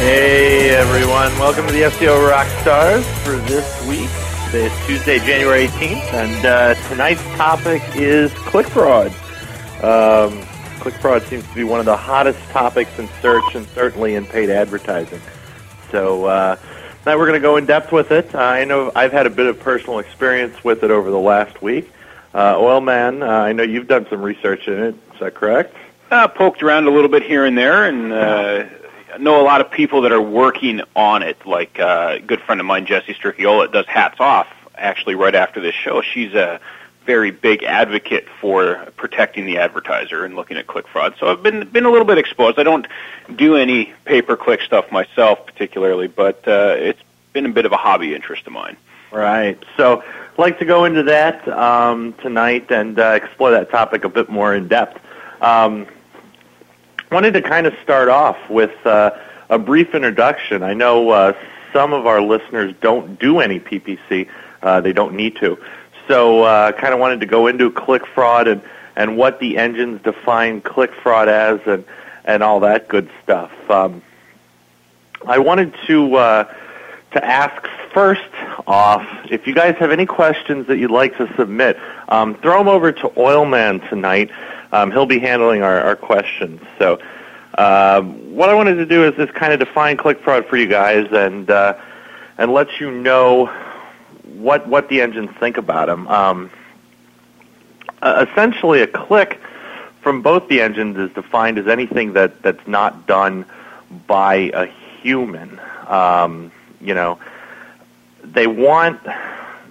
Hey everyone, welcome to the SEO Rockstars for this week. It's Tuesday, January 18th, and uh, tonight's topic is click fraud. Um, click fraud seems to be one of the hottest topics in search and certainly in paid advertising. So uh, tonight we're going to go in depth with it. I know I've had a bit of personal experience with it over the last week. Uh, Oilman, uh, I know you've done some research in it. Is that correct? Uh, poked around a little bit here and there, and uh, know a lot of people that are working on it. Like uh, a good friend of mine, Jessie Stricchiola, does hats off. Actually, right after this show, she's a very big advocate for protecting the advertiser and looking at click fraud. So I've been been a little bit exposed. I don't do any pay per click stuff myself particularly, but uh, it's been a bit of a hobby interest of mine. Right. So I'd like to go into that um, tonight and uh, explore that topic a bit more in depth. Um, wanted to kind of start off with uh, a brief introduction. I know uh, some of our listeners don't do any PPC; uh, they don't need to. So, uh, kind of wanted to go into click fraud and and what the engines define click fraud as, and and all that good stuff. Um, I wanted to uh, to ask first off if you guys have any questions that you'd like to submit. Um, throw them over to Oilman tonight. Um, he'll be handling our, our questions. So, uh, what I wanted to do is just kind of define click fraud for you guys and uh, and let you know what what the engines think about them. Um, essentially, a click from both the engines is defined as anything that that's not done by a human. Um, you know, they want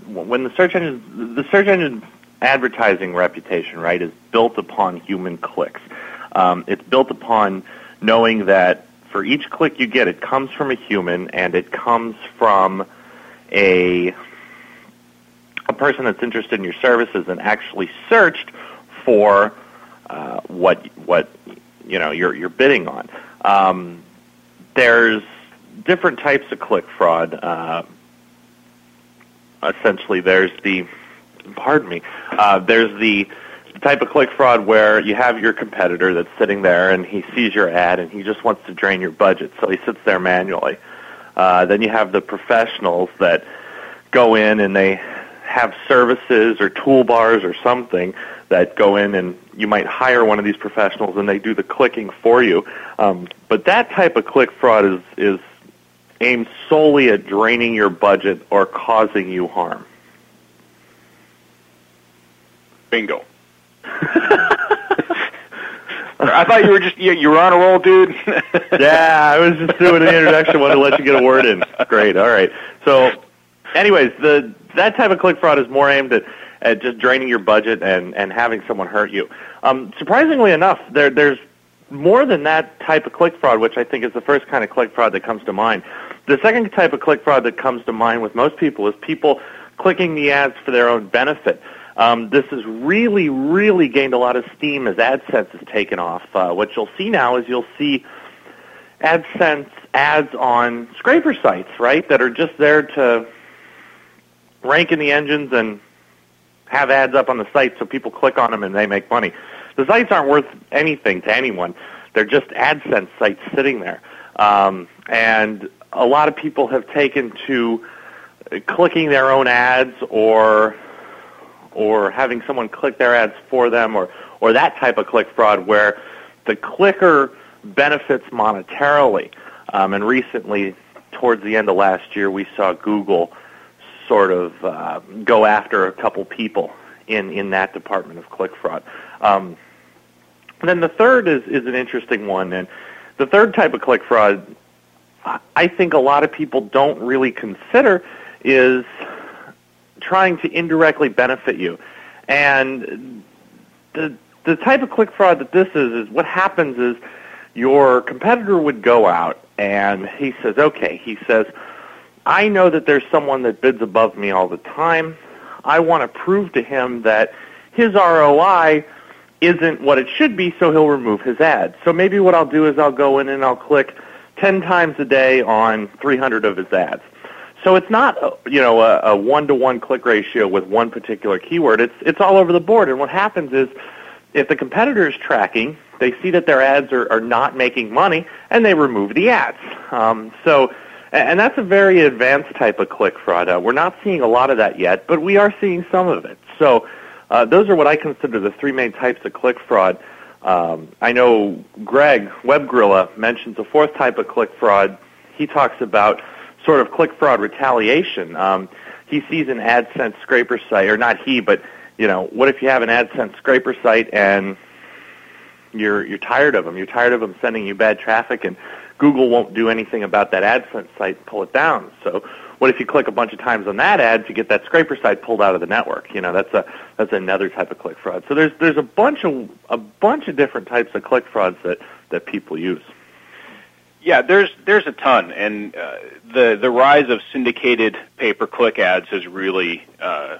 when the search engine the search engine advertising reputation, right, is built upon human clicks. Um, it's built upon knowing that for each click you get, it comes from a human and it comes from a a person that's interested in your services and actually searched for uh, what what you know you're you're bidding on. Um, there's different types of click fraud. Uh, essentially, there's the pardon me. Uh, there's the type of click fraud where you have your competitor that's sitting there and he sees your ad and he just wants to drain your budget, so he sits there manually. Uh, then you have the professionals that go in and they have services or toolbars or something that go in and you might hire one of these professionals and they do the clicking for you. Um, but that type of click fraud is, is aimed solely at draining your budget or causing you harm. Bingo. I thought you were just you, you were on a roll, dude. yeah, I was just doing an introduction. Wanted to let you get a word in. Great. All right. So, anyways, the that type of click fraud is more aimed at at just draining your budget and and having someone hurt you. Um, surprisingly enough, there there's more than that type of click fraud, which I think is the first kind of click fraud that comes to mind. The second type of click fraud that comes to mind with most people is people clicking the ads for their own benefit. Um, this has really, really gained a lot of steam as AdSense has taken off. Uh, what you'll see now is you'll see AdSense ads on scraper sites, right, that are just there to rank in the engines and have ads up on the site so people click on them and they make money. The sites aren't worth anything to anyone. They're just AdSense sites sitting there. Um, and a lot of people have taken to clicking their own ads or or having someone click their ads for them or, or that type of click fraud where the clicker benefits monetarily. Um, and recently, towards the end of last year, we saw Google sort of uh, go after a couple people in, in that department of click fraud. Um, then the third is, is an interesting one. And the third type of click fraud, I think a lot of people don't really consider is trying to indirectly benefit you. And the the type of click fraud that this is is what happens is your competitor would go out and he says, okay, he says, I know that there's someone that bids above me all the time. I want to prove to him that his ROI isn't what it should be, so he'll remove his ad. So maybe what I'll do is I'll go in and I'll click 10 times a day on 300 of his ads. So it's not, you know, a, a one-to-one click ratio with one particular keyword. It's it's all over the board. And what happens is, if the competitor is tracking, they see that their ads are, are not making money, and they remove the ads. Um, so, and that's a very advanced type of click fraud. Uh, we're not seeing a lot of that yet, but we are seeing some of it. So, uh, those are what I consider the three main types of click fraud. Um, I know Greg WebGuerrilla mentions a fourth type of click fraud. He talks about sort of click fraud retaliation. Um, he sees an AdSense scraper site, or not he, but you know, what if you have an AdSense scraper site and you're you're tired of them? You're tired of them sending you bad traffic, and Google won't do anything about that AdSense site and pull it down. So what if you click a bunch of times on that ad to get that scraper site pulled out of the network? You know, that's a that's another type of click fraud. So there's there's a bunch of a bunch of different types of click frauds that that people use. Yeah, there's there's a ton, and uh, the the rise of syndicated pay per click ads has really uh,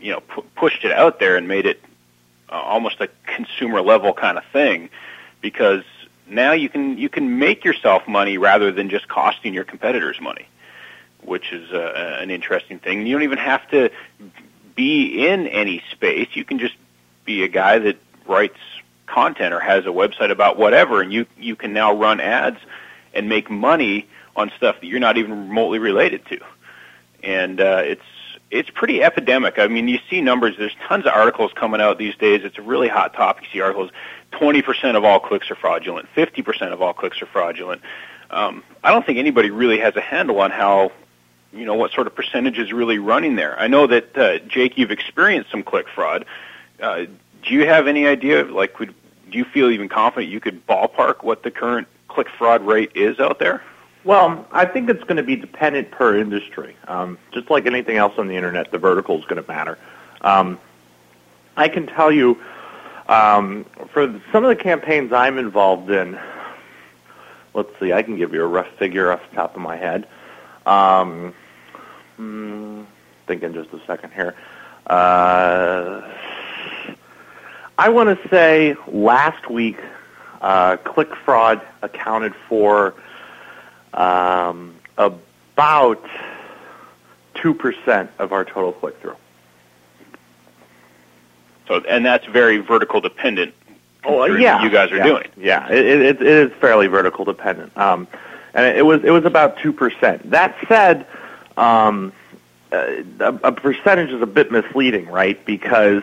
you know pu- pushed it out there and made it uh, almost a consumer level kind of thing, because now you can you can make yourself money rather than just costing your competitors money, which is uh, an interesting thing. You don't even have to be in any space. You can just be a guy that writes content or has a website about whatever, and you you can now run ads and make money on stuff that you're not even remotely related to. And uh, it's it's pretty epidemic. I mean, you see numbers. There's tons of articles coming out these days. It's a really hot topic. You see articles. 20% of all clicks are fraudulent. 50% of all clicks are fraudulent. Um, I don't think anybody really has a handle on how, you know, what sort of percentage is really running there. I know that uh, Jake, you've experienced some click fraud. Uh, do you have any idea? Like, would do you feel even confident you could ballpark what the current click fraud rate is out there? Well, I think it's going to be dependent per industry. Um, just like anything else on the internet, the vertical is going to matter. Um, I can tell you, um, for some of the campaigns I'm involved in, let's see, I can give you a rough figure off the top of my head. Um, hmm, thinking just a second here. Uh, I want to say last week uh, click fraud accounted for um, about 2% of our total click through. So, and that's very vertical dependent. Oh, yeah. You guys are yeah. doing. Yeah, it, it, it is fairly vertical dependent. Um, and it was it was about two percent. That said, um, uh, a, a percentage is a bit misleading, right? Because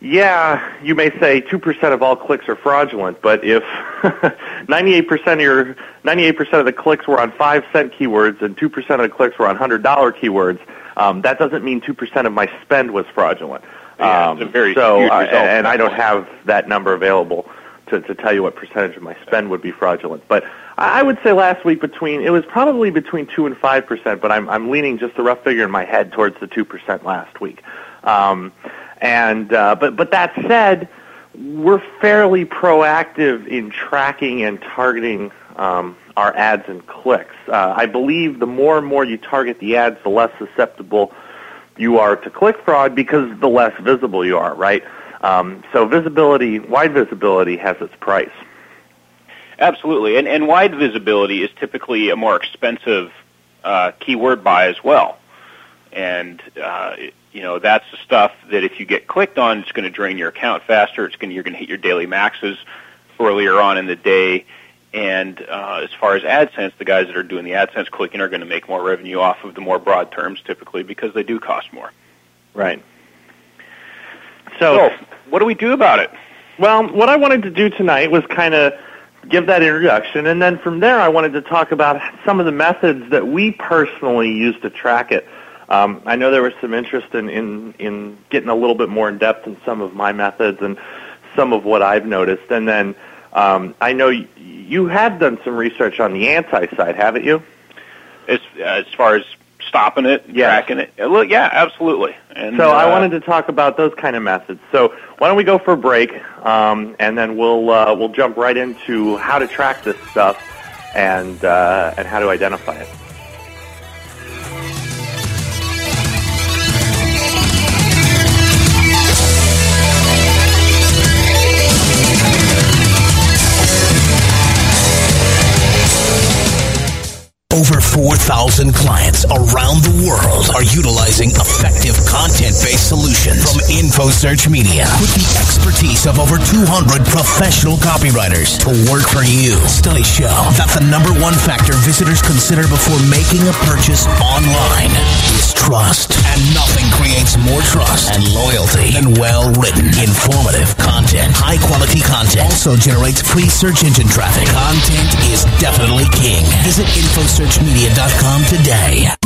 yeah, you may say 2% of all clicks are fraudulent, but if 98% of your 98% of the clicks were on 5 cent keywords and 2% of the clicks were on $100 keywords, um, that doesn't mean 2% of my spend was fraudulent. Yeah, um, it's a very so, uh, and I don't have that number available to, to tell you what percentage of my spend would be fraudulent. But I I would say last week between it was probably between two and five percent, but I'm I'm leaning just a rough figure in my head towards the two percent last week. Um, and uh, but but that said, we're fairly proactive in tracking and targeting um, our ads and clicks. Uh, I believe the more and more you target the ads, the less susceptible you are to click fraud because the less visible you are, right? Um, so visibility, wide visibility, has its price. Absolutely, and and wide visibility is typically a more expensive uh, keyword buy as well, and uh, you know that's the stuff that if you get clicked on, it's going to drain your account faster. It's going you're going to hit your daily maxes earlier on in the day. And uh, as far as AdSense, the guys that are doing the AdSense clicking are going to make more revenue off of the more broad terms typically because they do cost more. Right. So, what do we do about it? Well, what I wanted to do tonight was kind of give that introduction, and then from there I wanted to talk about some of the methods that we personally use to track it. Um, I know there was some interest in, in, in getting a little bit more in depth in some of my methods and some of what I've noticed, and then um, I know you, you have done some research on the anti side, haven't you? As as far as stopping it, Yes. tracking it. Uh, look, Yeah, absolutely. And So I uh, wanted to talk about those kind of methods. So why don't we go for a break, um, and then we'll uh, we'll jump right into how to track this stuff and uh, and how to identify it. Over 4,000 clients around the world are utilizing effective content-based solutions from InfoSearch Media with the expertise of over 200 professional copywriters to work for you. Studies show that the number one factor visitors consider before making a purchase online is trust. And nothing creates more trust and loyalty than well-written, informative content. High-quality content also generates free search engine traffic. Content is definitely king. Visit InfoSearchMedia.com today.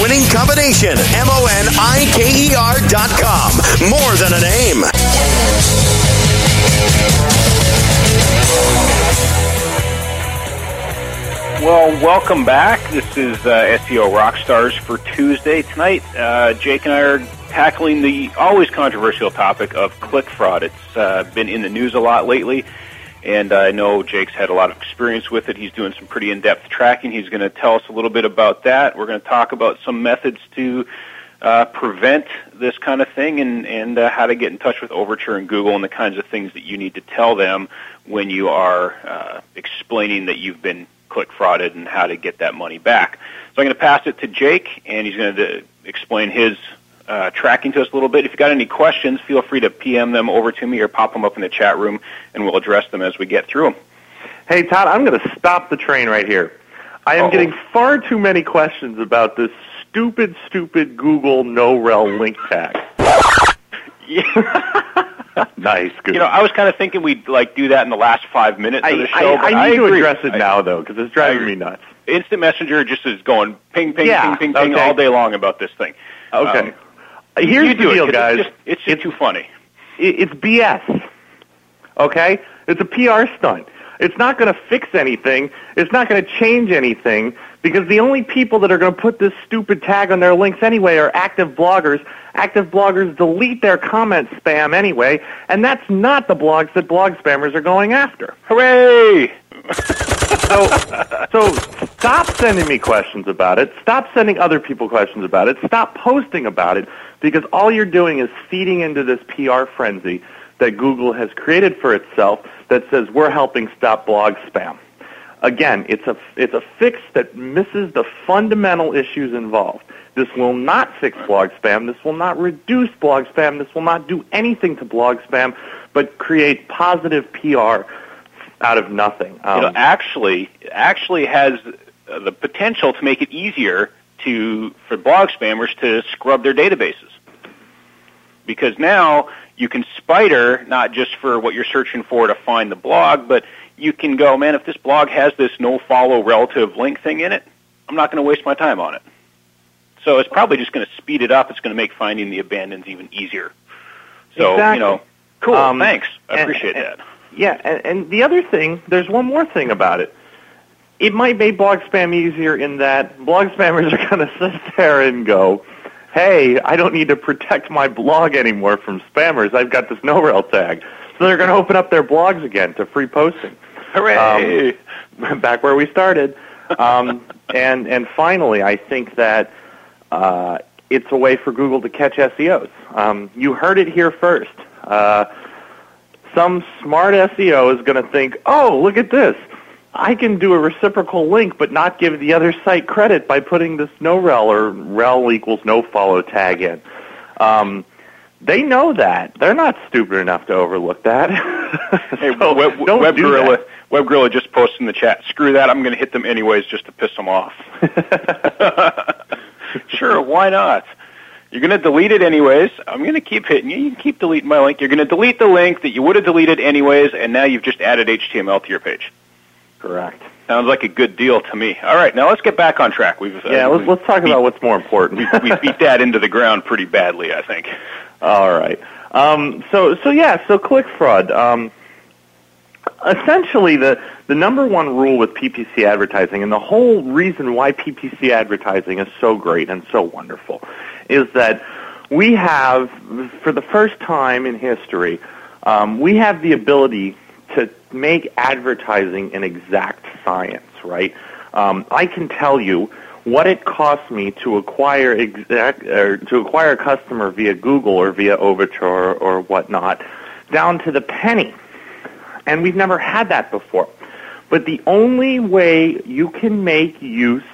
winning combination. M O N I K E R dot com. More than a name. Well, welcome back. This is uh, SEO Rockstars for Tuesday. Tonight, uh, Jake and I are tackling the always controversial topic of click fraud. It's uh, been in the news a lot lately, and I know Jake's had a lot of experience with it. He's doing some pretty in-depth tracking. He's going to tell us a little bit about that. We're going to talk about some methods to uh, prevent this kind of thing and, and uh, how to get in touch with Overture and Google and the kinds of things that you need to tell them when you are uh, explaining that you've been click frauded and how to get that money back. So I'm going to pass it to Jake, and he's going to explain his uh, tracking to us a little bit. If you've got any questions, feel free to PM them over to me or pop them up in the chat room, and we'll address them as we get through them. Hey Todd, I'm going to stop the train right here. I am Uh-oh. getting far too many questions about this stupid, stupid Google no rel link tag. nice, good. You know, I was kind of thinking we'd like do that in the last five minutes I, of the show. I, but I need to address it I- now though because it's driving me nuts. Instant Messenger just is going ping, ping, Yeah, ping, ping, ping all day long about this thing. Okay. Um, Here's you the deal, it, guys. It's just, it's just too funny. it's BS. Okay? It's a PR stunt. It's not going to fix anything. It's not going to change anything because the only people that are going to put this stupid tag on their links anyway are active bloggers. Active bloggers delete their comment spam anyway, and that's not the blogs that blog spammers are going after. Hooray! So, so stop sending me questions about it. Stop sending other people questions about it. Stop posting about it because all you're doing is feeding into this PR frenzy that Google has created for itself that says we're helping stop blog spam. Again, it's a it's a fix that misses the fundamental issues involved. This will not fix blog spam. This will not reduce blog spam. This will not do anything to blog spam, but create positive PR out of nothing. Um, you know, actually, actually has the potential to make it easier to for blog spammers to scrub their databases. Because now you can spider not just for what you're searching for to find the blog, but you can go, man, if this blog has this no follow relative link thing in it, I'm not going to waste my time on it. So it's probably just going to speed it up. It's going to make finding the abandons even easier. So, Exactly. you know, cool. Um, thanks. I and- appreciate and- that. Yeah, and, and the other thing, there's one more thing about it. It might make blog spam easier in that blog spammers are going to sit there and go, hey, I don't need to protect my blog anymore from spammers. I've got this no-rel tag. So they're going to open up their blogs again to free posting. Hooray! Um, back where we started. Um, and, and finally, I think that uh, it's a way for Google to catch SEOs. Um, you heard it here first. Uh, some smart SEO is going to think, oh, look at this. I can do a reciprocal link but not give the other site credit by putting this no rel or rel equals no follow tag in. Um, they know that. They're not stupid enough to overlook that. Hey, Web, don't Web do Gorilla, that. Web Guerrilla just posted in the chat. Screw that! I'm going to hit them anyways, just to piss them off. sure, why not? You're going to delete it anyways. I'm going to keep hitting you. You can keep deleting my link. You're going to delete the link that you would have deleted anyways, and now you've just added HTML to your page. Correct. Sounds like a good deal to me. All right, now let's get back on track. We've uh, Yeah, let's, we've let's talk beat, about what's more important. we beat that into the ground pretty badly, I think. All right. Um, so so yeah, so click fraud. Um, essentially, the the number one rule with PPC advertising, and the whole reason why PPC advertising is so great and so wonderful, is that we have, for the first time in history, um, we have the ability to make advertising an exact science. Right? Um, I can tell you what it costs me to acquire exact or to acquire a customer via Google or via Overture or, or whatnot, down to the penny. And we've never had that before. But the only way you can make use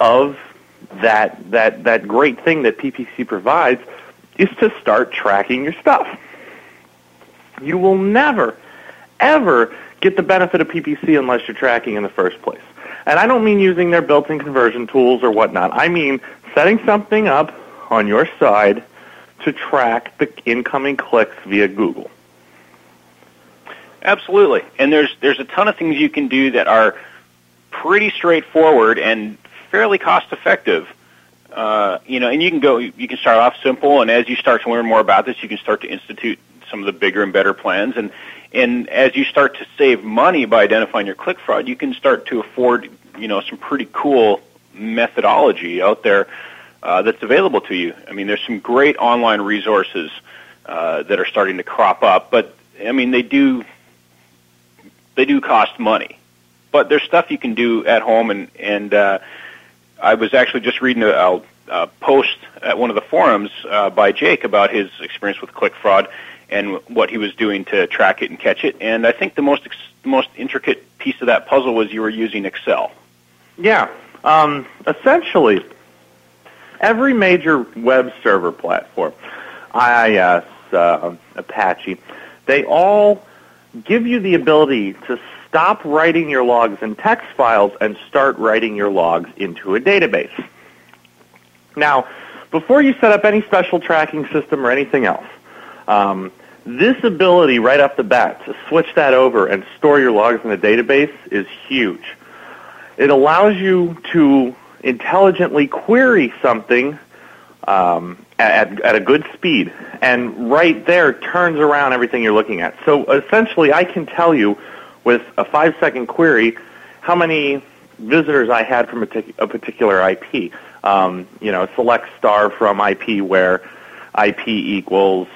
of that that that great thing that PPC provides is to start tracking your stuff. You will never ever get the benefit of PPC unless you're tracking in the first place. And I don't mean using their built-in conversion tools or whatnot. I mean setting something up on your side to track the incoming clicks via Google. Absolutely. And there's there's a ton of things you can do that are pretty straightforward and fairly cost effective. Uh, you know, and you can go you can start off simple and as you start to learn more about this, you can start to institute some of the bigger and better plans and and as you start to save money by identifying your click fraud, you can start to afford, you know, some pretty cool methodology out there uh, that's available to you. I mean, there's some great online resources uh, that are starting to crop up, but I mean, they do they do cost money, but there's stuff you can do at home. And and uh, I was actually just reading a, a, a post at one of the forums uh, by Jake about his experience with click fraud and what he was doing to track it and catch it. And I think the most ex- most intricate piece of that puzzle was you were using Excel. Yeah. Um, essentially, every major web server platform, IIS, uh, Apache, they all give you the ability to stop writing your logs in text files and start writing your logs into a database. Now, before you set up any special tracking system or anything else, um, this ability right off the bat to switch that over and store your logs in a database is huge. It allows you to intelligently query something um, at, at a good speed, and right there turns around everything you're looking at. So essentially, I can tell you with a five-second query how many visitors I had from a particular IP. Um, you know, select star from IP where IP equals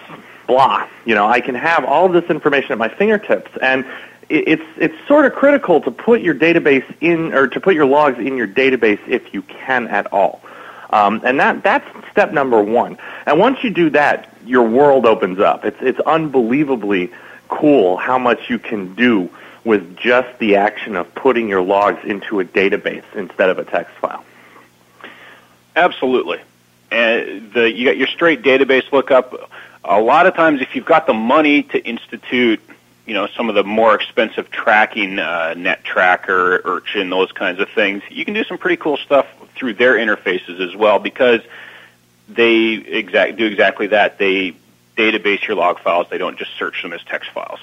blah. You know, I can have all of this information at my fingertips, and it- it's it's sort of critical to put your database in or to put your logs in your database if you can at all. Um, and that that's step number one. And once you do that, your world opens up. It's it's unbelievably cool how much you can do with just the action of putting your logs into a database instead of a text file. Absolutely. And the you got your straight database lookup. A lot of times, if you've got the money to institute, you know, some of the more expensive tracking, uh, Net Tracker, Urchin, those kinds of things, you can do some pretty cool stuff through their interfaces as well because they exact do exactly that. They database your log files. They don't just search them as text files.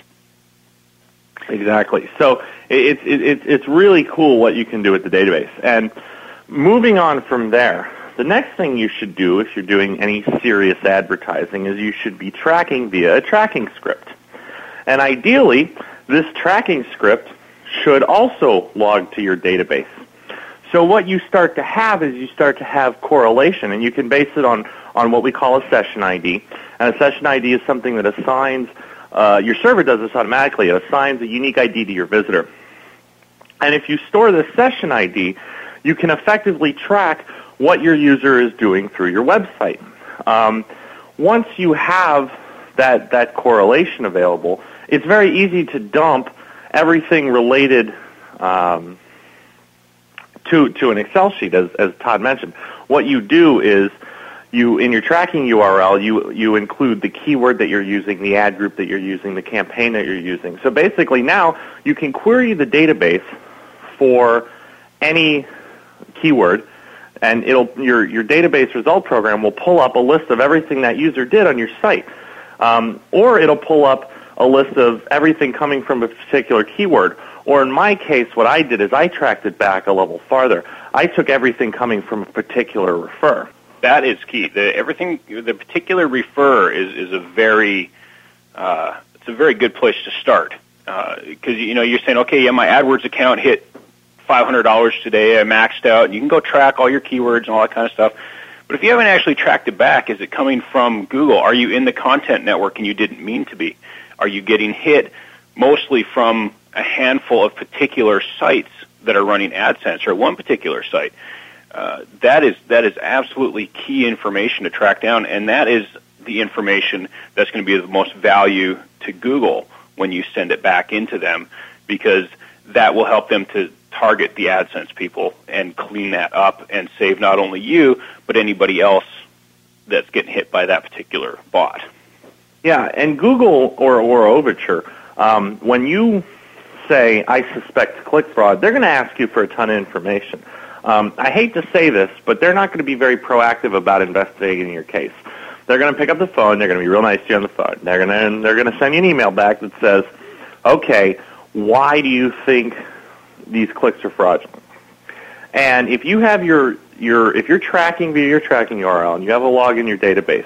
Exactly. So it's it, it, it's really cool what you can do with the database. And moving on from there, the next thing you should do if you're doing any serious advertising is you should be tracking via a tracking script. And ideally, this tracking script should also log to your database. So what you start to have is you start to have correlation, and you can base it on, on what we call a session ID. And a session ID is something that assigns, uh, your server does this automatically. It assigns a unique ID to your visitor. And if you store the session ID, you can effectively track what your user is doing through your website. Um, once you have that that correlation available, it's very easy to dump everything related um, to to an Excel sheet, as as Todd mentioned. What you do is you in your tracking URL you you include the keyword that you're using, the ad group that you're using, the campaign that you're using. So basically now you can query the database for any keyword and it'll your your database result program will pull up a list of everything that user did on your site. Um, or it'll pull up a list of everything coming from a particular keyword. Or in my case, what I did is I tracked it back a level farther. I took everything coming from a particular refer. That is key. The everything, the particular refer is is a very, uh, it's a very good place to start because uh, you know you're saying, okay, yeah, my AdWords account hit five hundred dollars today. I maxed out, you can go track all your keywords and all that kind of stuff. But if you haven't actually tracked it back, is it coming from Google? Are you in the content network and you didn't mean to be? Are you getting hit mostly from a handful of particular sites that are running AdSense or one particular site? Uh, that is that is absolutely key information to track down, and that is the information that's going to be of the most value to Google when you send it back into them, because that will help them to target the AdSense people and clean that up and save not only you but anybody else that's getting hit by that particular bot. Yeah, and Google or or Overture, um, when you say I suspect click fraud, they're going to ask you for a ton of information. Um, I hate to say this, but they're not going to be very proactive about investigating your case. They're going to pick up the phone. They're going to be real nice to you on the phone. They're going to they're going to send you an email back that says, "Okay, why do you think these clicks are fraudulent?" And if you have your your if you're tracking via your tracking URL and you have a log in your database,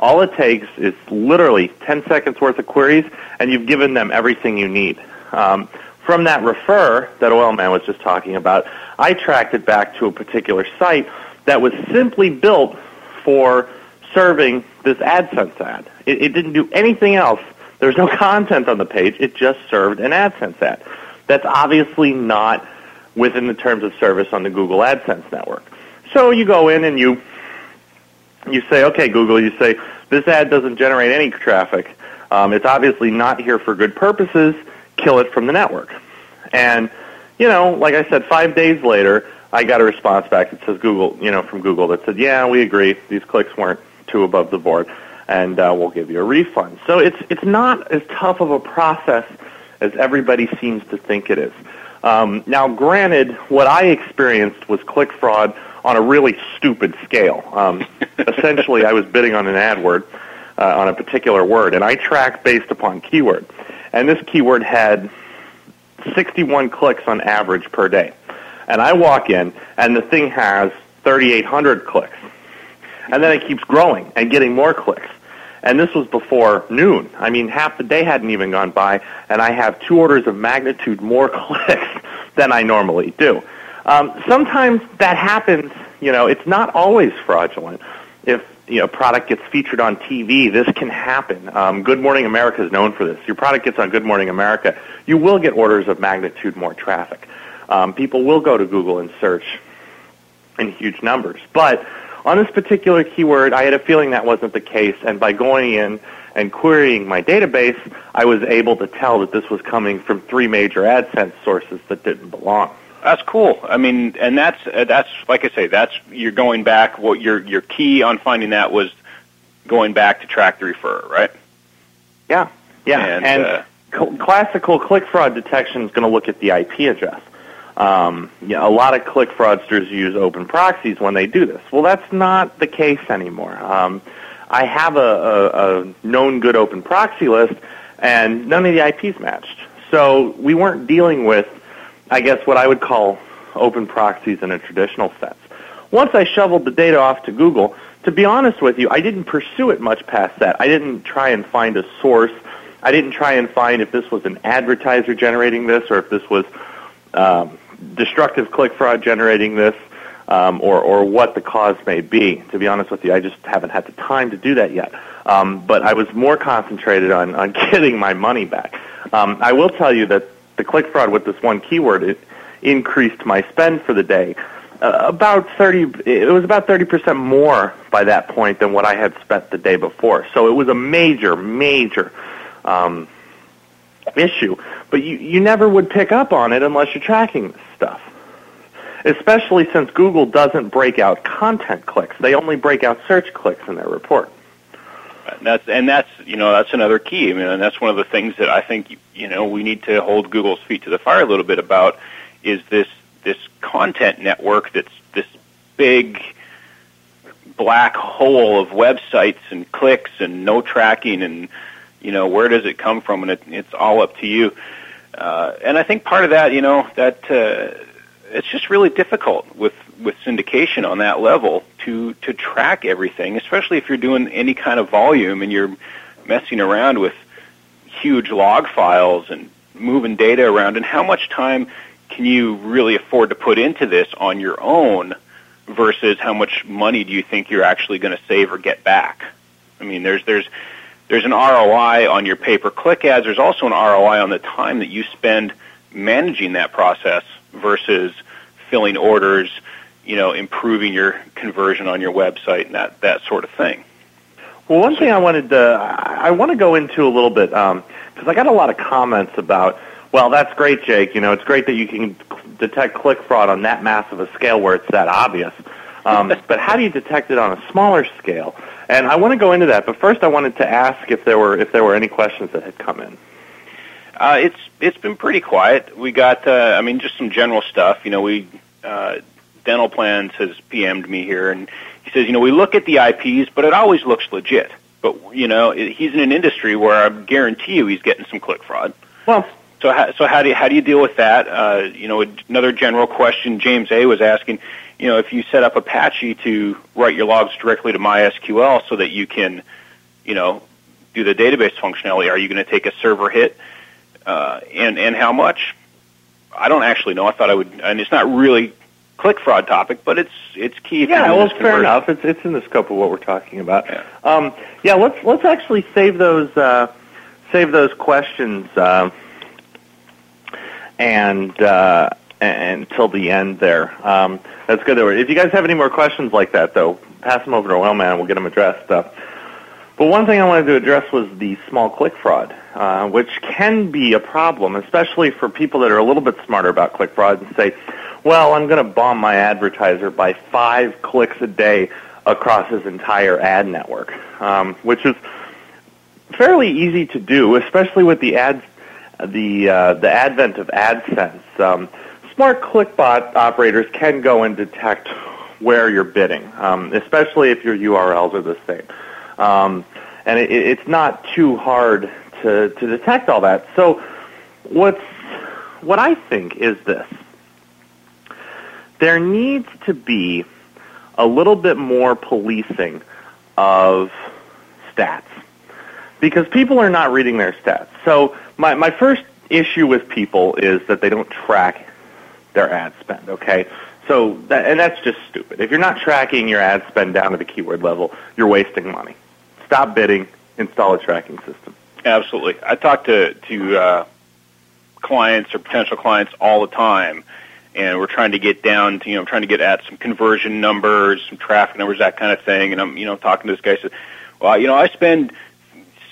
all it takes is literally 10 seconds worth of queries, and you've given them everything you need. Um, from that refer that Oilman was just talking about, I tracked it back to a particular site that was simply built for serving this AdSense ad. It, it didn't do anything else. There was no content on the page. It just served an AdSense ad. That's obviously not within the terms of service on the Google AdSense network. So you go in and you you say, okay, Google, you say this ad doesn't generate any traffic. Um, it's obviously not here for good purposes. Kill it from the network. And you know, like I said, five days later, I got a response back that says Google, you know, from Google that said, yeah, we agree, these clicks weren't too above the board, and uh, we'll give you a refund. So it's it's not as tough of a process as everybody seems to think it is. Um, now, granted, what I experienced was click fraud on a really stupid scale. Um, essentially, I was bidding on an ad word, uh, on a particular word, and I track based upon keyword. And this keyword had 61 clicks on average per day. And I walk in, and the thing has 3,800 clicks. And then it keeps growing and getting more clicks. And this was before noon. I mean, half the day hadn't even gone by, and I have two orders of magnitude more clicks than I normally do. Um, sometimes that happens. You know, it's not always fraudulent. If you know, product gets featured on TV, this can happen. Um, Good Morning America is known for this. Your product gets on Good Morning America, you will get orders of magnitude more traffic. Um, people will go to Google and search in huge numbers. But on this particular keyword, I had a feeling that wasn't the case, and by going in and querying my database, I was able to tell that this was coming from three major AdSense sources that didn't belong. That's cool. I mean, and that's uh, that's like I say, that's you're going back. What your your key on finding that was going back to track the refer, right? Yeah, yeah. And, and uh, cl- classical click fraud detection is going to look at the IP address. Um, yeah, a lot of click fraudsters use open proxies when they do this. Well, that's not the case anymore. Um, I have a, a, a known good open proxy list, and none of the IPs matched. So we weren't dealing with I guess, what I would call open proxies in a traditional sense. Once I shoveled the data off to Google, to be honest with you, I didn't pursue it much past that. I didn't try and find a source. I didn't try and find if this was an advertiser generating this or if this was um, destructive click fraud generating this um, or, or what the cause may be. To be honest with you, I just haven't had the time to do that yet. Um, but I was more concentrated on, on getting my money back. Um, I will tell you that the click fraud with this one keyword, it increased my spend for the day uh, about 30 it was about 30% more by that point than what I had spent the day before. So it was a major major um, issue, but you you never would pick up on it unless you're tracking this stuff. Especially since Google doesn't break out content clicks. They only break out search clicks in their report. That's and that's you know that's another key. I mean, and that's one of the things that I think you know we need to hold Google's feet to the fire a little bit about is this this content network that's this big black hole of websites and clicks and no tracking and you know where does it come from and it, it's all up to you. Uh, and I think part of that, you know, that uh, it's just really difficult with with syndication on that level to to track everything, especially if you're doing any kind of volume and you're messing around with huge log files and moving data around and how much time can you really afford to put into this on your own versus how much money do you think you're actually going to save or get back? I mean, there's there's there's an ROI on your pay-per-click ads. There's also an ROI on the time that you spend managing that process versus filling orders, you know, improving your conversion on your website and that that sort of thing. Well, one thing I wanted to I want to go into a little bit because um, I got a lot of comments about. Well, that's great, Jake. You know, it's great that you can detect click fraud on that massive a scale where it's that obvious. Um, but how do you detect it on a smaller scale? And I want to go into that. But first, I wanted to ask if there were if there were any questions that had come in. Uh, it's it's been pretty quiet. We got, uh, I mean, just some general stuff. You know, we uh, Dental Plans has PM'd me here, and he says, you know, we look at the IPs, but it always looks legit. But you know, he's in an industry where I guarantee you he's getting some click fraud. Well, so how, so how do you, how do you deal with that? Uh, you know, another general question James A was asking. You know, if you set up Apache to write your logs directly to MySQL so that you can, you know, do the database functionality, are you going to take a server hit? Uh, and and how much? I don't actually know. I thought I would, and it's not really click fraud topic, but it's it's key. Yeah, well, fair enough. It's it's in the scope of what we're talking about. Yeah, um, yeah let's let's actually save those uh, save those questions uh, and uh, until the end there. Um, that's good. If you guys have any more questions like that, though, pass them over to Oilman and we'll get them addressed. Uh, but one thing I wanted to address was the small click fraud, uh, which can be a problem, especially for people that are a little bit smarter about click fraud and say, well, I'm going to bomb my advertiser by five clicks a day across his entire ad network, um, which is fairly easy to do, especially with the ads, the uh, the advent of AdSense. Um, smart clickbot operators can go and detect where you're bidding, um, especially if your URLs are the same. Um, and it, it's not too hard to, to detect all that. So what's, what I think is this. There needs to be a little bit more policing of stats because people are not reading their stats. So my, my first issue with people is that they don't track their ad spend, okay? So that, and that's just stupid. If you're not tracking your ad spend down to the keyword level, you're wasting money. Stop bidding, install a tracking system. Absolutely. I talk to to uh, clients or potential clients all the time, and we're trying to get down to you know trying to get at some conversion numbers, some traffic numbers, that kind of thing. And I'm you know talking to this guy says, well, you know I spend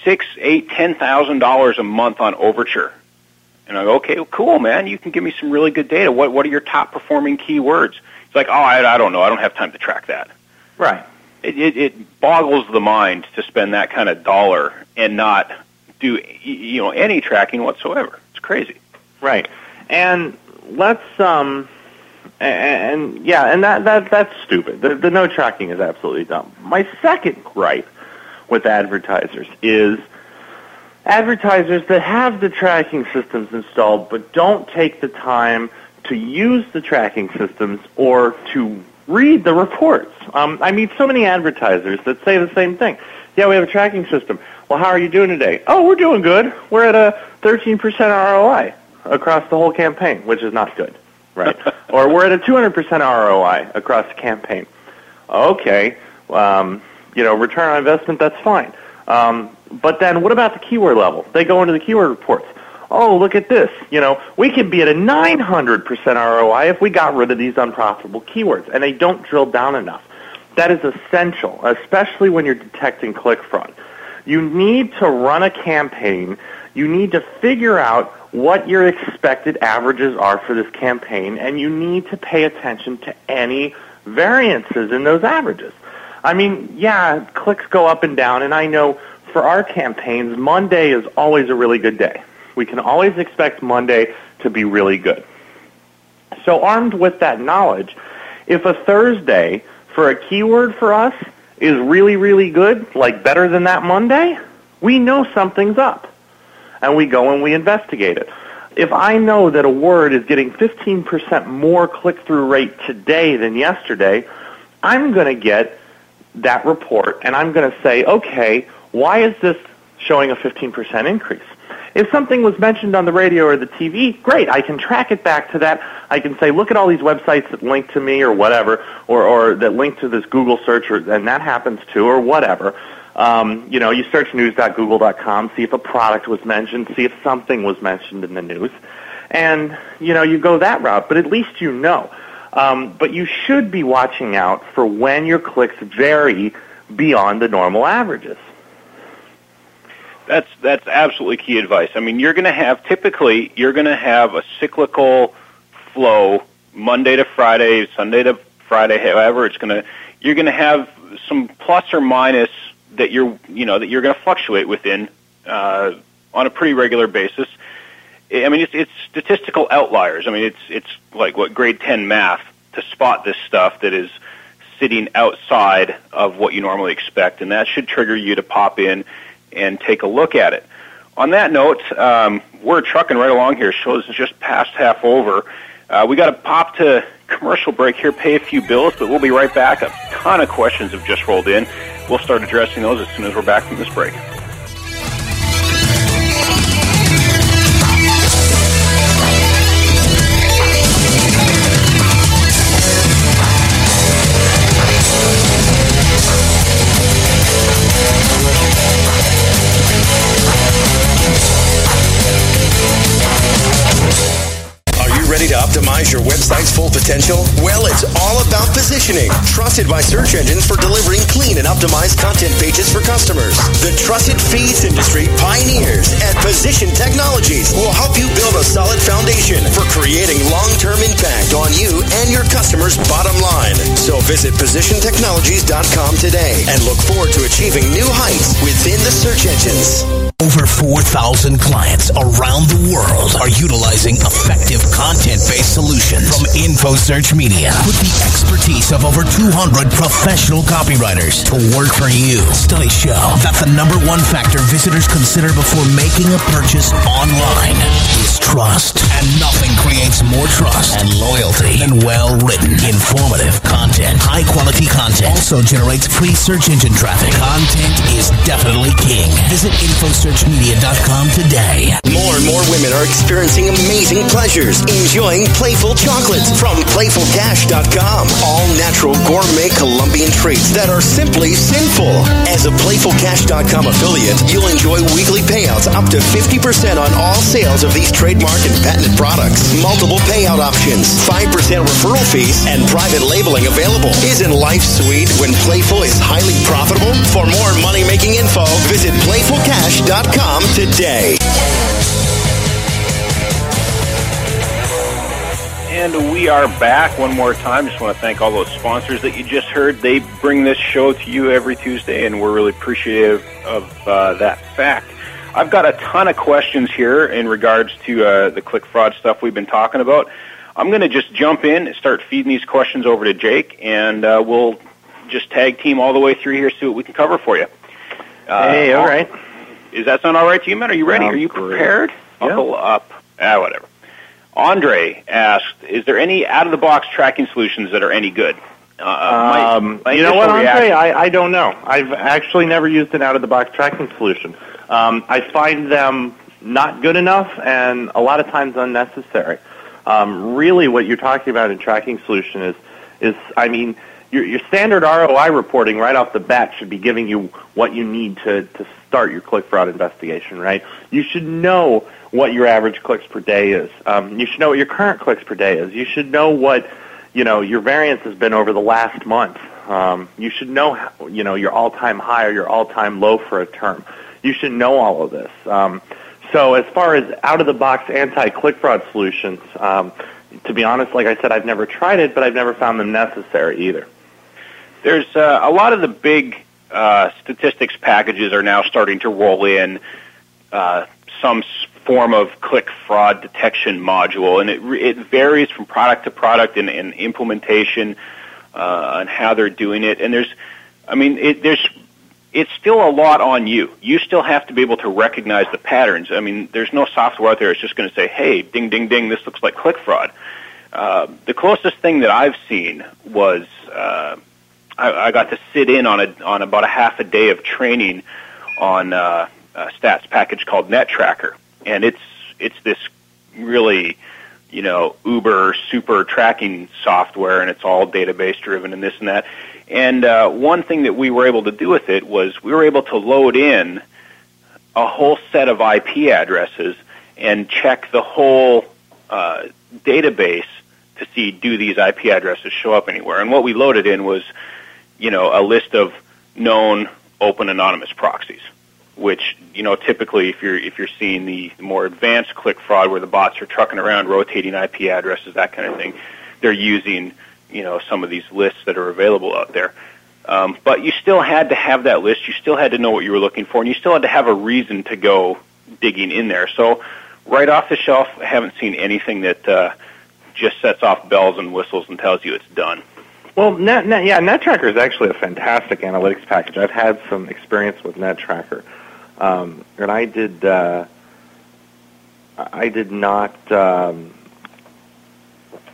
six, eight, ten thousand dollars a month on Overture. And I go, okay, well, cool, man. You can give me some really good data. What what are your top performing keywords? It's like, oh, I, I don't know. I don't have time to track that. Right. It, it, it boggles the mind to spend that kind of dollar and not do you know any tracking whatsoever. It's crazy. Right. And let's um and, and yeah, and that that that's stupid. The, the no tracking is absolutely dumb. My second gripe with advertisers is advertisers that have the tracking systems installed but don't take the time to use the tracking systems or to read the reports. Um, I meet so many advertisers that say the same thing. Yeah, we have a tracking system. Well, how are you doing today? Oh, we're doing good. We're at a 13% ROI across the whole campaign, which is not good, right? or we're at a 200% ROI across the campaign. Okay, um, you know, return on investment, that's fine. Um, but then what about the keyword level? They go into the keyword reports. oh, look at this. You know, we could be at a 900% ROI if we got rid of these unprofitable keywords, and they don't drill down enough. That is essential, especially when you're detecting click fraud. You need to run a campaign. You need to figure out what your expected averages are for this campaign, and you need to pay attention to any variances in those averages. I mean, yeah, clicks go up and down, and I know for our campaigns, Monday is always a really good day. We can always expect Monday to be really good. So armed with that knowledge, if a Thursday for a keyword for us is really, really good, like better than that Monday, we know something's up. And we go and we investigate it. If I know that a word is getting 15% more click-through rate today than yesterday, I'm going to get that report and I'm going to say, okay, why is this showing a 15% increase? If something was mentioned on the radio or the TV, great, I can track it back to that. I can say, look at all these websites that link to me or whatever, or, or that link to this Google search, or, and that happens too, or whatever. Um, you know, you search news.google.com, see if a product was mentioned, see if something was mentioned in the news, and, you know, you go that route, but at least you know. Um, but you should be watching out for when your clicks vary beyond the normal averages. That's that's absolutely key advice. I mean, you're going to have typically you're going to have a cyclical flow Monday to Friday, Sunday to Friday, however it's going to you're going to have some plus or minus that you're you know that you're going to fluctuate within uh, on a pretty regular basis. I mean, it's, it's statistical outliers. I mean, it's it's like what grade ten math to spot this stuff that is sitting outside of what you normally expect, and that should trigger you to pop in and take a look at it. On that note, um, we're trucking right along here. Show's is just past half over. Uh, we got to pop to commercial break here, pay a few bills, but we'll be right back. A ton of questions have just rolled in. We'll start addressing those as soon as we're back from this break. Potential? Well, it's all about positioning. Trusted by search engines for delivering clean and optimized content pages for customers. The trusted feeds industry pioneers at Position Technologies will help you build a solid foundation for creating long-term impact on you and your customers' bottom line. So visit positiontechnologies.com today and look forward to achieving new heights within the search engines. Over 4,000 clients around the world are utilizing effective content-based solutions from InfoSearch Media with the expertise of over 200 professional copywriters to work for you. Studies show that the number one factor visitors consider before making a purchase online is trust. And nothing creates more trust and loyalty than well-written, informative content. High-quality content also generates free search engine traffic. Content is definitely king. Visit InfoSearchMedia.com today. More and more women are experiencing amazing pleasures, enjoying playful chocolates from playfulcash.com. All natural gourmet Colombian treats that are simply sinful. As a playfulcash.com affiliate, you'll enjoy weekly payouts up to 50% on all sales of these trademark and patented products. Multiple payout options, 5% referral fees, and private labeling available. Isn't life sweet when playful is highly profitable? For more money making info, visit playfulcash.com today. And we are back one more time. Just want to thank all those sponsors that you just heard. They bring this show to you every Tuesday, and we're really appreciative of uh, that fact. I've got a ton of questions here in regards to uh, the click fraud stuff we've been talking about. I'm going to just jump in and start feeding these questions over to Jake, and uh, we'll just tag team all the way through here, see what we can cover for you. Uh, hey, all right. Is that sound all right to you, man? Are you ready? Are you prepared? Buckle up. Ah, whatever. Andre asked, "Is there any out-of-the-box tracking solutions that are any good?" Uh, my, um, my you know what, Andre? I, I don't know. I've actually never used an out-of-the-box tracking solution. Um, I find them not good enough and a lot of times unnecessary. Um, really, what you're talking about in tracking solution is, is I mean, your, your standard ROI reporting right off the bat should be giving you what you need to, to start your click fraud investigation, right? You should know what your average clicks per day is. Um, you should know what your current clicks per day is. You should know what you know your variance has been over the last month. Um, you should know you know your all-time high or your all-time low for a term. You should know all of this. Um, so as far as out-of-the-box anti-click fraud solutions, um, to be honest, like I said, I've never tried it, but I've never found them necessary either. There's uh, a lot of the big uh, statistics packages are now starting to roll in uh, some form of click fraud detection module, and it it varies from product to product and, and implementation uh, and how they're doing it. And there's, I mean, it, there's it's still a lot on you. You still have to be able to recognize the patterns. I mean, there's no software out there that's just going to say, "Hey, ding, ding, ding, this looks like click fraud." Uh, the closest thing that I've seen was uh, I, I got to sit in on a on about a half a day of training on uh, a stats package called NetTracker, and it's it's this really you know uber super tracking software, and it's all database driven and this and that. And uh, one thing that we were able to do with it was we were able to load in a whole set of IP addresses and check the whole uh, database to see do these IP addresses show up anywhere. And what we loaded in was, you know, a list of known open anonymous proxies, which you know typically if you're if you're seeing the more advanced click fraud where the bots are trucking around rotating IP addresses that kind of thing, they're using you know some of these lists that are available out there. Um, but you still had to have that list. You still had to know what you were looking for, and you still had to have a reason to go digging in there. So, right off the shelf, I haven't seen anything that uh, just sets off bells and whistles and tells you it's done. Well, Net, Net, yeah, NetTracker is actually a fantastic analytics package. I've had some experience with NetTracker, um, and I did. Uh, I did not. Um,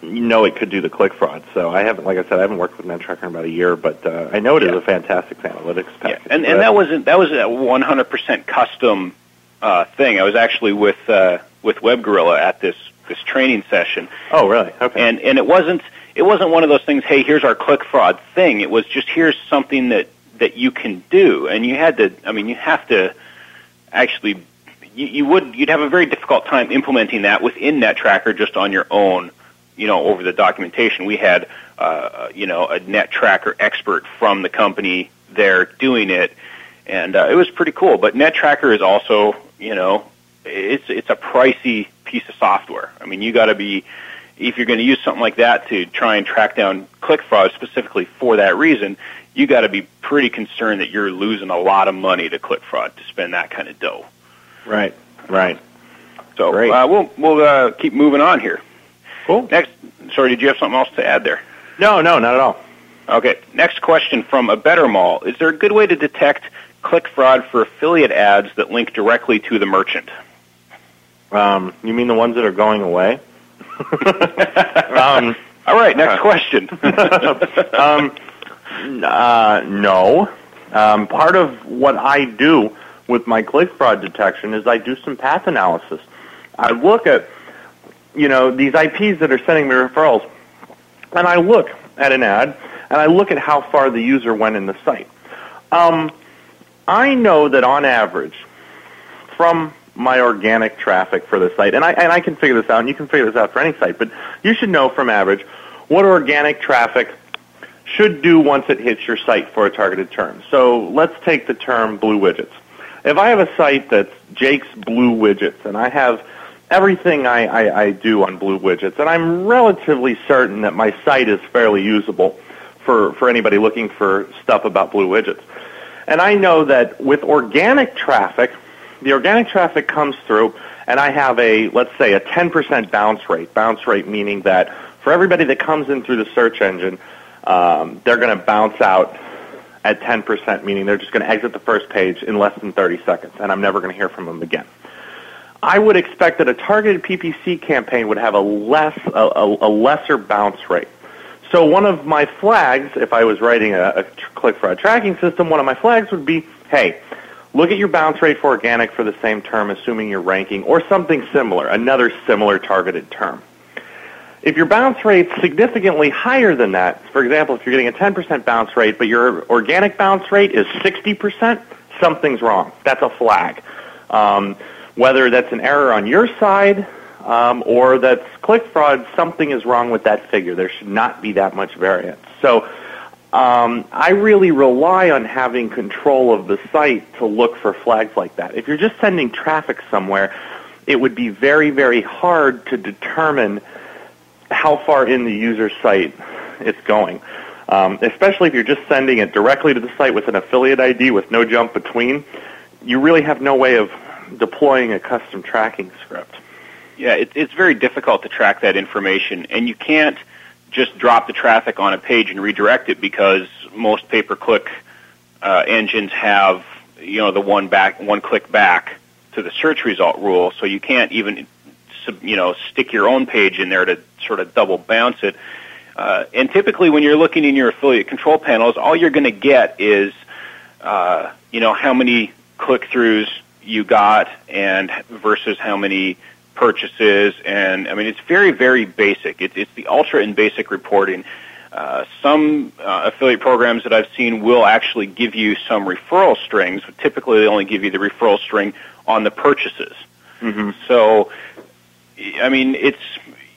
know it could do the click fraud. So I haven't, like I said, I haven't worked with NetTracker in about a year, but uh, I know it is Yeah. a fantastic analytics package. Yeah, and and that wasn't that was a 100% custom uh, thing. I was actually with uh, with WebGuerrilla at this this training session, oh, really? Okay. and and it wasn't it wasn't one of those things. Hey, here's our click fraud thing. It was just here's something that that you can do, and you had to. I mean, you have to actually. You, you would you'd have a very difficult time implementing that within NetTracker just on your own. You know, over the documentation, we had uh, you know a NetTracker expert from the company there doing it, and uh, it was pretty cool. But NetTracker is also you know it's it's a pricey piece of software. I mean, you got to be if you're going to use something like that to try and track down click fraud specifically for that reason, you got to be pretty concerned that you're losing a lot of money to click fraud to spend that kind of dough. right, right. So Great. uh, we'll we'll uh, keep moving on here. Cool. Next, sorry, did you have something else to add there? No, no, not at all. Okay. Next question from a better mall: Is there a good way to detect click fraud for affiliate ads that link directly to the merchant? Um, you mean the ones that are going away? um, All right. Next question. um, uh, no. Um, part of what I do with my click fraud detection is I do some path analysis. I look at, you know, these IPs that are sending me referrals, and I look at an ad, and I look at how far the user went in the site. Um, I know that on average, from my organic traffic for the site, and I, and I can figure this out, and you can figure this out for any site, but you should know from average what organic traffic should do once it hits your site for a targeted term. So let's take the term blue widgets. If I have a site that's Jake's Blue Widgets, and I have everything I, I, I do on Blue Widgets, and I'm relatively certain that my site is fairly usable for, for anybody looking for stuff about Blue Widgets. And I know that with organic traffic, the organic traffic comes through, and I have a, let's say, a 10% bounce rate. Bounce rate meaning that for everybody that comes in through the search engine, um, they're going to bounce out at 10%, meaning they're just going to exit the first page in less than 30 seconds, and I'm never going to hear from them again. I would expect that a targeted PPC campaign would have a less a, a, a lesser bounce rate. So one of my flags, if I was writing a, a click fraud tracking system, one of my flags would be, hey, look at your bounce rate for organic for the same term, assuming you're ranking, or something similar, another similar targeted term. If your bounce rate's significantly higher than that, for example, if you're getting a 10% bounce rate, but your organic bounce rate is 60%, something's wrong. That's a flag. Um, whether that's an error on your side um, or that's click fraud, something is wrong with that figure. There should not be that much variance. So um, I really rely on having control of the site to look for flags like that. If you're just sending traffic somewhere, it would be very, very hard to determine how far in the user site it's going. Um, especially if you're just sending it directly to the site with an affiliate ID with no jump between, you really have no way of deploying a custom tracking script. Yeah, it, it's very difficult to track that information, and you can't just drop the traffic on a page and redirect it because most pay-per-click uh, engines have you know the one back one click back to the search result rule, so you can't even you know stick your own page in there to sort of double bounce it. Uh, and typically, when you're looking in your affiliate control panels, all you're going to get is uh, you know how many click-throughs you got and versus how many purchases, and I mean it's very very basic. It's it's the ultra and basic reporting. Uh, some uh, affiliate programs that I've seen will actually give you some referral strings, but typically they only give you the referral string on the purchases. Mm-hmm. So, I mean, it's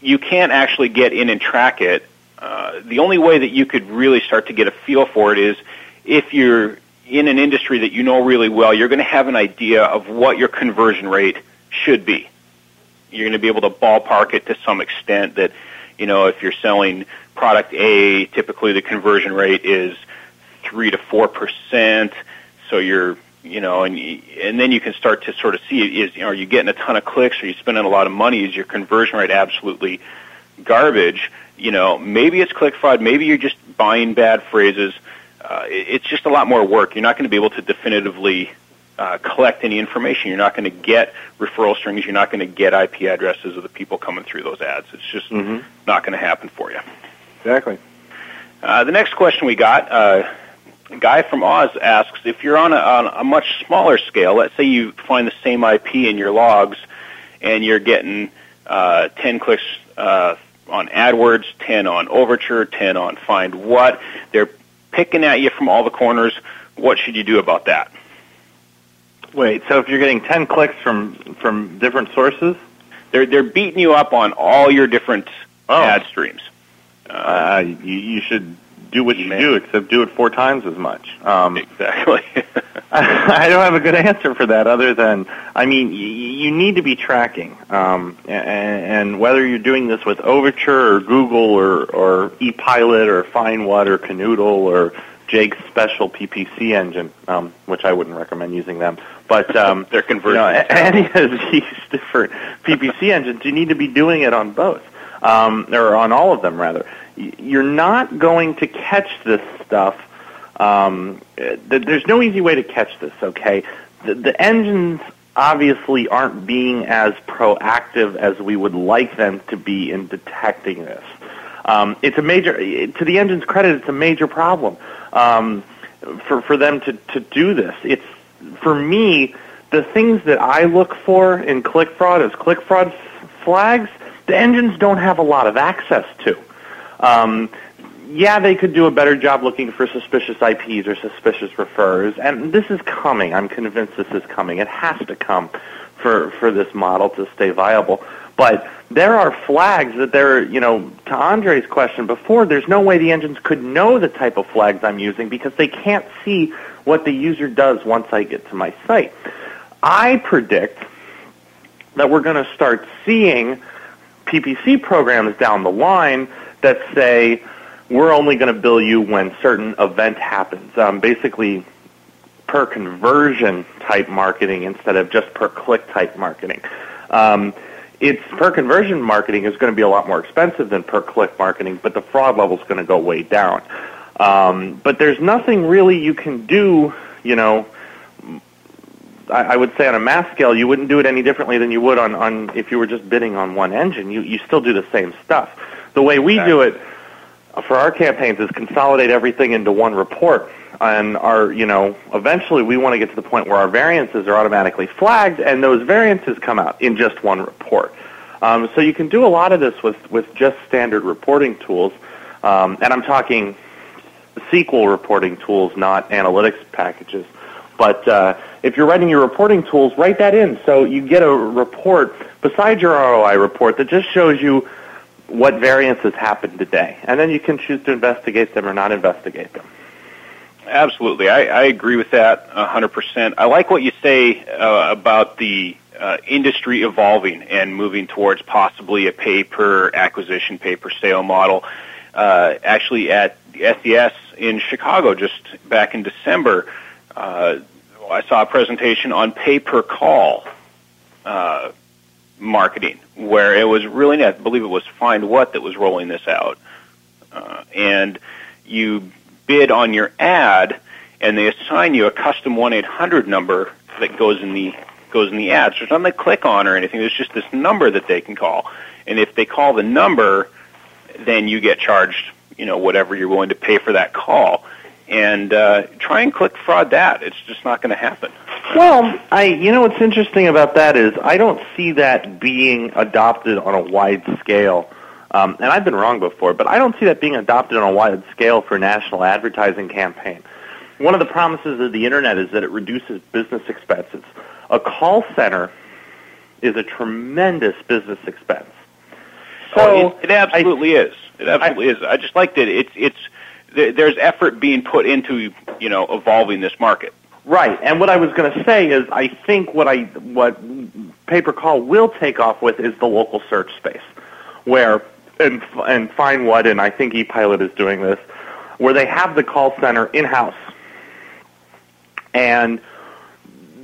you can't actually get in and track it. Uh, the only way that you could really start to get a feel for it is if you're in an industry that you know really well, you're going to have an idea of what your conversion rate should be you're going to be able to ballpark it to some extent that, you know, if you're selling product A, typically the conversion rate is three to four percent. So you're, you know, and and then you can start to sort of see is, you know, are you getting a ton of clicks? Are you spending a lot of money? Is your conversion rate absolutely garbage? You know, maybe it's click fraud. Maybe you're just buying bad phrases. Uh, it's just a lot more work. You're not going to be able to definitively uh, collect any information. You're not going to get referral strings. You're not going to get IP addresses of the people coming through those ads. It's just mm-hmm. not going to happen for you. Exactly. Uh, the next question we got, uh, a guy from Oz asks, if you're on a, on a much smaller scale, let's say you find the same IP in your logs, and you're getting uh, 10 clicks uh, on AdWords, 10 on Overture, 10 on FindWhat, they're picking at you from all the corners. What should you do about that? Wait, so if you're getting 10 clicks from from different sources? They're they're beating you up on all your different oh. ad streams. Uh, you, you should do what you Man. do, except do it four times as much. Um, exactly. I don't have a good answer for that, other than I mean, you, you need to be tracking, um, and, and whether you're doing this with Overture or Google or or ePilot or FindWhat or Kanoodle or Jake's special PPC engine, um, which I wouldn't recommend using them. But um, they're converting. You know, any of these different PPC engines, you need to be doing it on both, um, or on all of them rather. You're not going to catch this stuff. Um, there's no easy way to catch this. Okay, the, the engines obviously aren't being as proactive as we would like them to be in detecting this. Um, it's a major, to the engine's credit, it's a major problem um, for for them to to do this. It's for me the things that I look for in click fraud is click fraud flags. The engines don't have a lot of access to. Um, yeah, they could do a better job looking for suspicious IPs or suspicious referrers, and this is coming. I'm convinced this is coming. It has to come for for this model to stay viable. But there are flags that there, you know, to Andre's question before, there's no way the engines could know the type of flags I'm using because they can't see what the user does once I get to my site. I predict that we're going to start seeing PPC programs down the line that say we're only going to bill you when certain event happens. Um, basically, per conversion type marketing instead of just per click type marketing. Um, it's per conversion marketing is going to be a lot more expensive than per click marketing, but the fraud level is going to go way down. Um, but there's nothing really you can do, you know. I, I would say on a mass scale, you wouldn't do it any differently than you would on, on if you were just bidding on one engine. You you still do the same stuff. The way we do it for our campaigns is consolidate everything into one report and our, you know, eventually we want to get to the point where our variances are automatically flagged, and those variances come out in just one report. Um, so you can do a lot of this with with just standard reporting tools, um, and I'm talking SQL reporting tools, not analytics packages. But uh, if you're writing your reporting tools, write that in so you get a report besides your ROI report that just shows you what variances happened today. And then you can choose to investigate them or not investigate them. Absolutely. I, I agree with that 100%. I like what you say uh, about the uh, industry evolving and moving towards possibly a pay per acquisition, pay per sale model. Uh, actually, at SES in Chicago just back in December, uh, I saw a presentation on pay per call uh, marketing where it was really, I believe it was FindWhat that was rolling this out. Uh, and you bid on your ad and they assign you a custom 1-800 number that goes in the goes in the ad. So there's nothing to click on or anything. There's just this number that they can call. And if they call the number, then you get charged, you know, whatever you're willing to pay for that call. And uh, try and click fraud that. It's just not going to happen. Well, I you know what's interesting about that is I don't see that being adopted on a wide scale. Um, and I've been wrong before, but I don't see that being adopted on a wide scale for a national advertising campaign. One of the promises of the internet is that it reduces business expenses. A call center is a tremendous business expense. So oh, it, it absolutely I, is. It absolutely I, is. I just like that it's it's there's effort being put into you know evolving this market. Right, and what I was going to say is, I think what I what pay per call will take off with is the local search space, where and and FindWhat, and I think ePilot is doing this, where they have the call center in house, and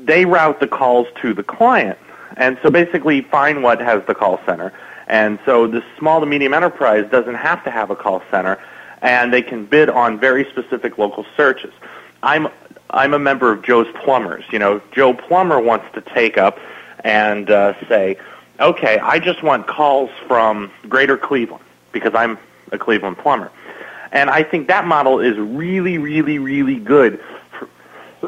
they route the calls to the client, and so basically, FindWhat has the call center, and so the small to medium enterprise doesn't have to have a call center, and they can bid on very specific local searches. I'm I'm a member of Joe's Plumbers. You know, Joe Plumber wants to take up and uh, say, okay, I just want calls from Greater Cleveland because I'm a Cleveland plumber. And I think that model is really, really, really good. For,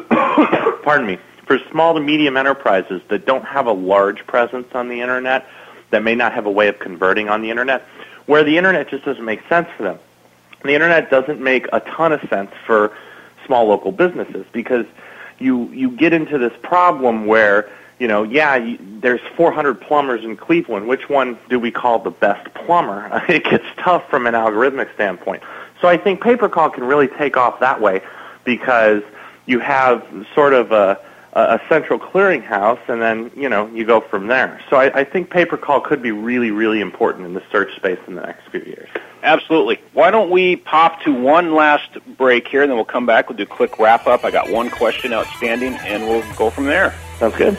pardon me, for small to medium enterprises that don't have a large presence on the internet, that may not have a way of converting on the internet, where the internet just doesn't make sense for them. The internet doesn't make a ton of sense for small local businesses because you you get into this problem where you know yeah you, there's 400 plumbers in Cleveland which one do we call the best plumber it gets tough from an algorithmic standpoint so I think pay per call can really take off that way because you have sort of a a central clearinghouse, and then you know you go from there. So I, I think pay per call could be really, really important in the search space in the next few years. Absolutely. Why don't we pop to one last break here, and then we'll come back. We'll do a quick wrap up. I got one question outstanding, and we'll go from there. Sounds good.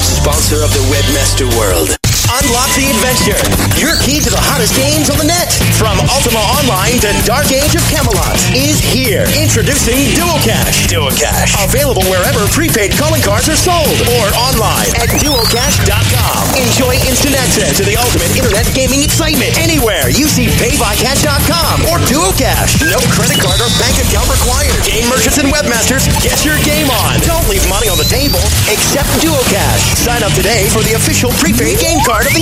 sponsor of the Webmaster World. Unlock the adventure. Your key to the hottest games on the net. From Ultima Online to Dark Age of Camelot is here. Introducing Duocash. Duocash. Available wherever prepaid calling cards are sold or online at duocash.com. Enjoy instant access to the ultimate internet gaming excitement anywhere you see paybycash.com or Duocash. No credit card or bank account required. Game merchants and webmasters, get your game on. Don't leave money on the table. Accept Duocash. Sign up today for the official prepaid game card part of the internet.